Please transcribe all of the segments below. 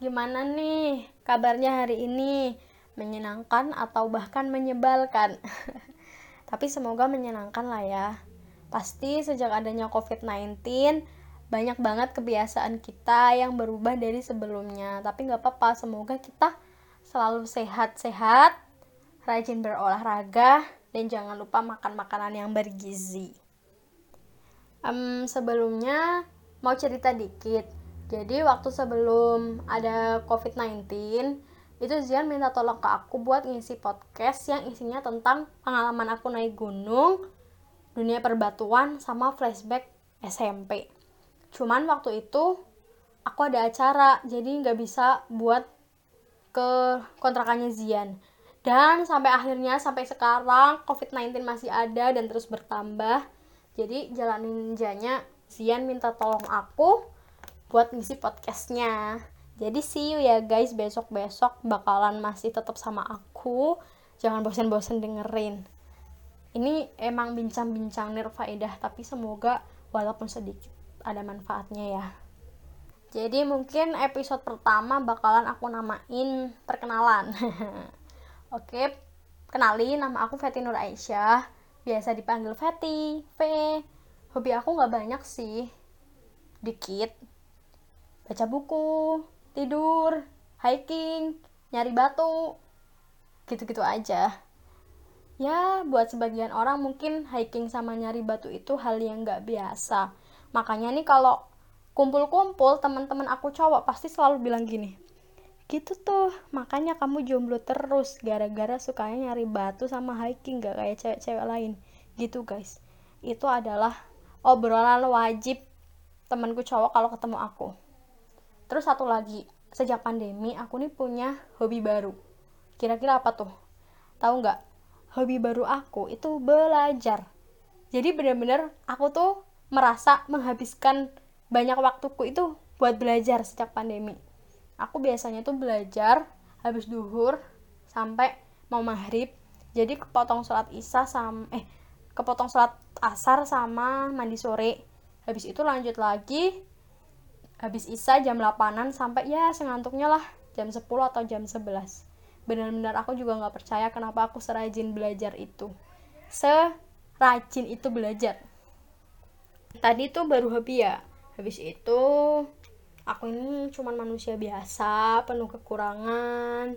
Gimana nih kabarnya hari ini? Menyenangkan atau bahkan menyebalkan? Tapi semoga menyenangkan lah ya. Pasti sejak adanya COVID-19, banyak banget kebiasaan kita yang berubah dari sebelumnya. Tapi nggak apa-apa, semoga kita selalu sehat-sehat, rajin berolahraga, dan jangan lupa makan makanan yang bergizi. Um, sebelumnya mau cerita dikit jadi waktu sebelum ada COVID-19 itu Zian minta tolong ke aku buat ngisi podcast yang isinya tentang pengalaman aku naik gunung, dunia perbatuan, sama flashback SMP. Cuman waktu itu aku ada acara, jadi nggak bisa buat ke kontrakannya Zian. Dan sampai akhirnya, sampai sekarang COVID-19 masih ada dan terus bertambah. Jadi jalanin ninjanya, Zian minta tolong aku buat ngisi podcastnya. Jadi see you ya guys. Besok-besok bakalan masih tetap sama aku. Jangan bosan-bosan dengerin. Ini emang bincang-bincang nirfaedah tapi semoga walaupun sedikit ada manfaatnya ya. Jadi mungkin episode pertama bakalan aku namain perkenalan. Oke kenali nama aku Feti Nur Aisyah. Biasa dipanggil Feti V. Hobi aku nggak banyak sih. Dikit baca buku, tidur, hiking, nyari batu, gitu-gitu aja. Ya, buat sebagian orang mungkin hiking sama nyari batu itu hal yang gak biasa. Makanya nih kalau kumpul-kumpul teman-teman aku cowok pasti selalu bilang gini, gitu tuh makanya kamu jomblo terus gara-gara sukanya nyari batu sama hiking gak kayak cewek-cewek lain gitu guys itu adalah obrolan wajib temanku cowok kalau ketemu aku terus satu lagi sejak pandemi aku nih punya hobi baru. Kira-kira apa tuh? Tahu nggak? Hobi baru aku itu belajar. Jadi bener-bener aku tuh merasa menghabiskan banyak waktuku itu buat belajar sejak pandemi. Aku biasanya tuh belajar habis duhur sampai mau maghrib. Jadi kepotong sholat isya sama eh kepotong sholat asar sama mandi sore. Habis itu lanjut lagi habis isa jam 8an sampai ya sengantuknya lah jam 10 atau jam 11 benar-benar aku juga nggak percaya kenapa aku serajin belajar itu. Serajin itu belajar. Tadi tuh baru hobi ya? Habis itu aku ini cuman manusia biasa penuh kekurangan.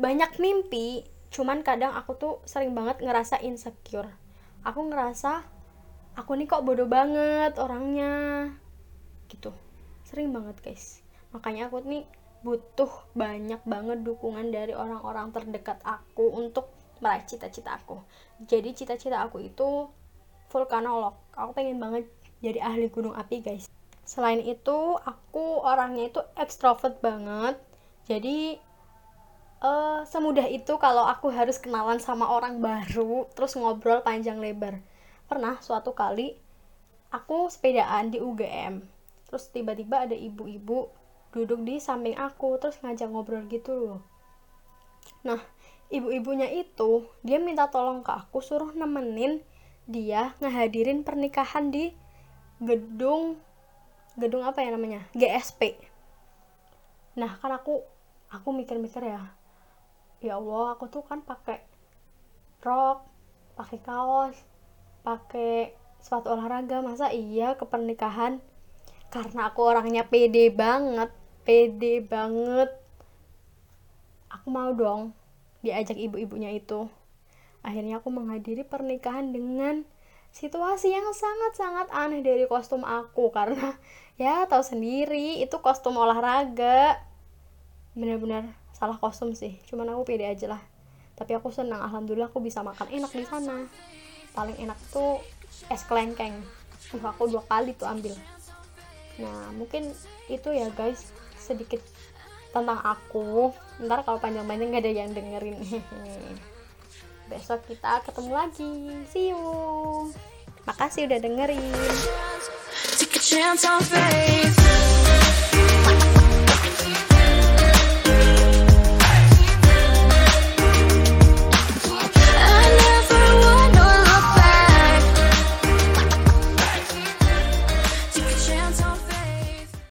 Banyak mimpi cuman kadang aku tuh sering banget ngerasa insecure. Aku ngerasa aku nih kok bodoh banget orangnya gitu. Sering banget guys. Makanya aku nih butuh banyak banget dukungan dari orang-orang terdekat aku untuk meraih cita-cita aku. Jadi cita-cita aku itu vulkanolog aku pengen banget jadi ahli gunung api guys. Selain itu aku orangnya itu ekstrovert banget. Jadi uh, semudah itu kalau aku harus kenalan sama orang baru terus ngobrol panjang lebar. Pernah suatu kali aku sepedaan di UGM terus tiba-tiba ada ibu-ibu duduk di samping aku terus ngajak ngobrol gitu loh. Nah ibu-ibunya itu dia minta tolong ke aku suruh nemenin dia ngehadirin pernikahan di gedung gedung apa ya namanya? GSP nah kan aku aku mikir-mikir ya ya Allah aku tuh kan pakai rok pakai kaos pakai sepatu olahraga masa iya ke pernikahan karena aku orangnya pede banget pede banget. Aku mau dong diajak ibu-ibunya itu. Akhirnya aku menghadiri pernikahan dengan situasi yang sangat-sangat aneh dari kostum aku. Karena ya tahu sendiri itu kostum olahraga. Benar-benar salah kostum sih cuman aku pede aja lah. Tapi aku senang alhamdulillah aku bisa makan enak di sana. Paling enak tuh es kelengkeng. Uh, aku dua kali tuh ambil nah mungkin itu ya guys. Sedikit tentang aku. Ntar kalau panjang-panjang gak ada yang dengerin. Besok kita ketemu lagi. See you. Makasih udah dengerin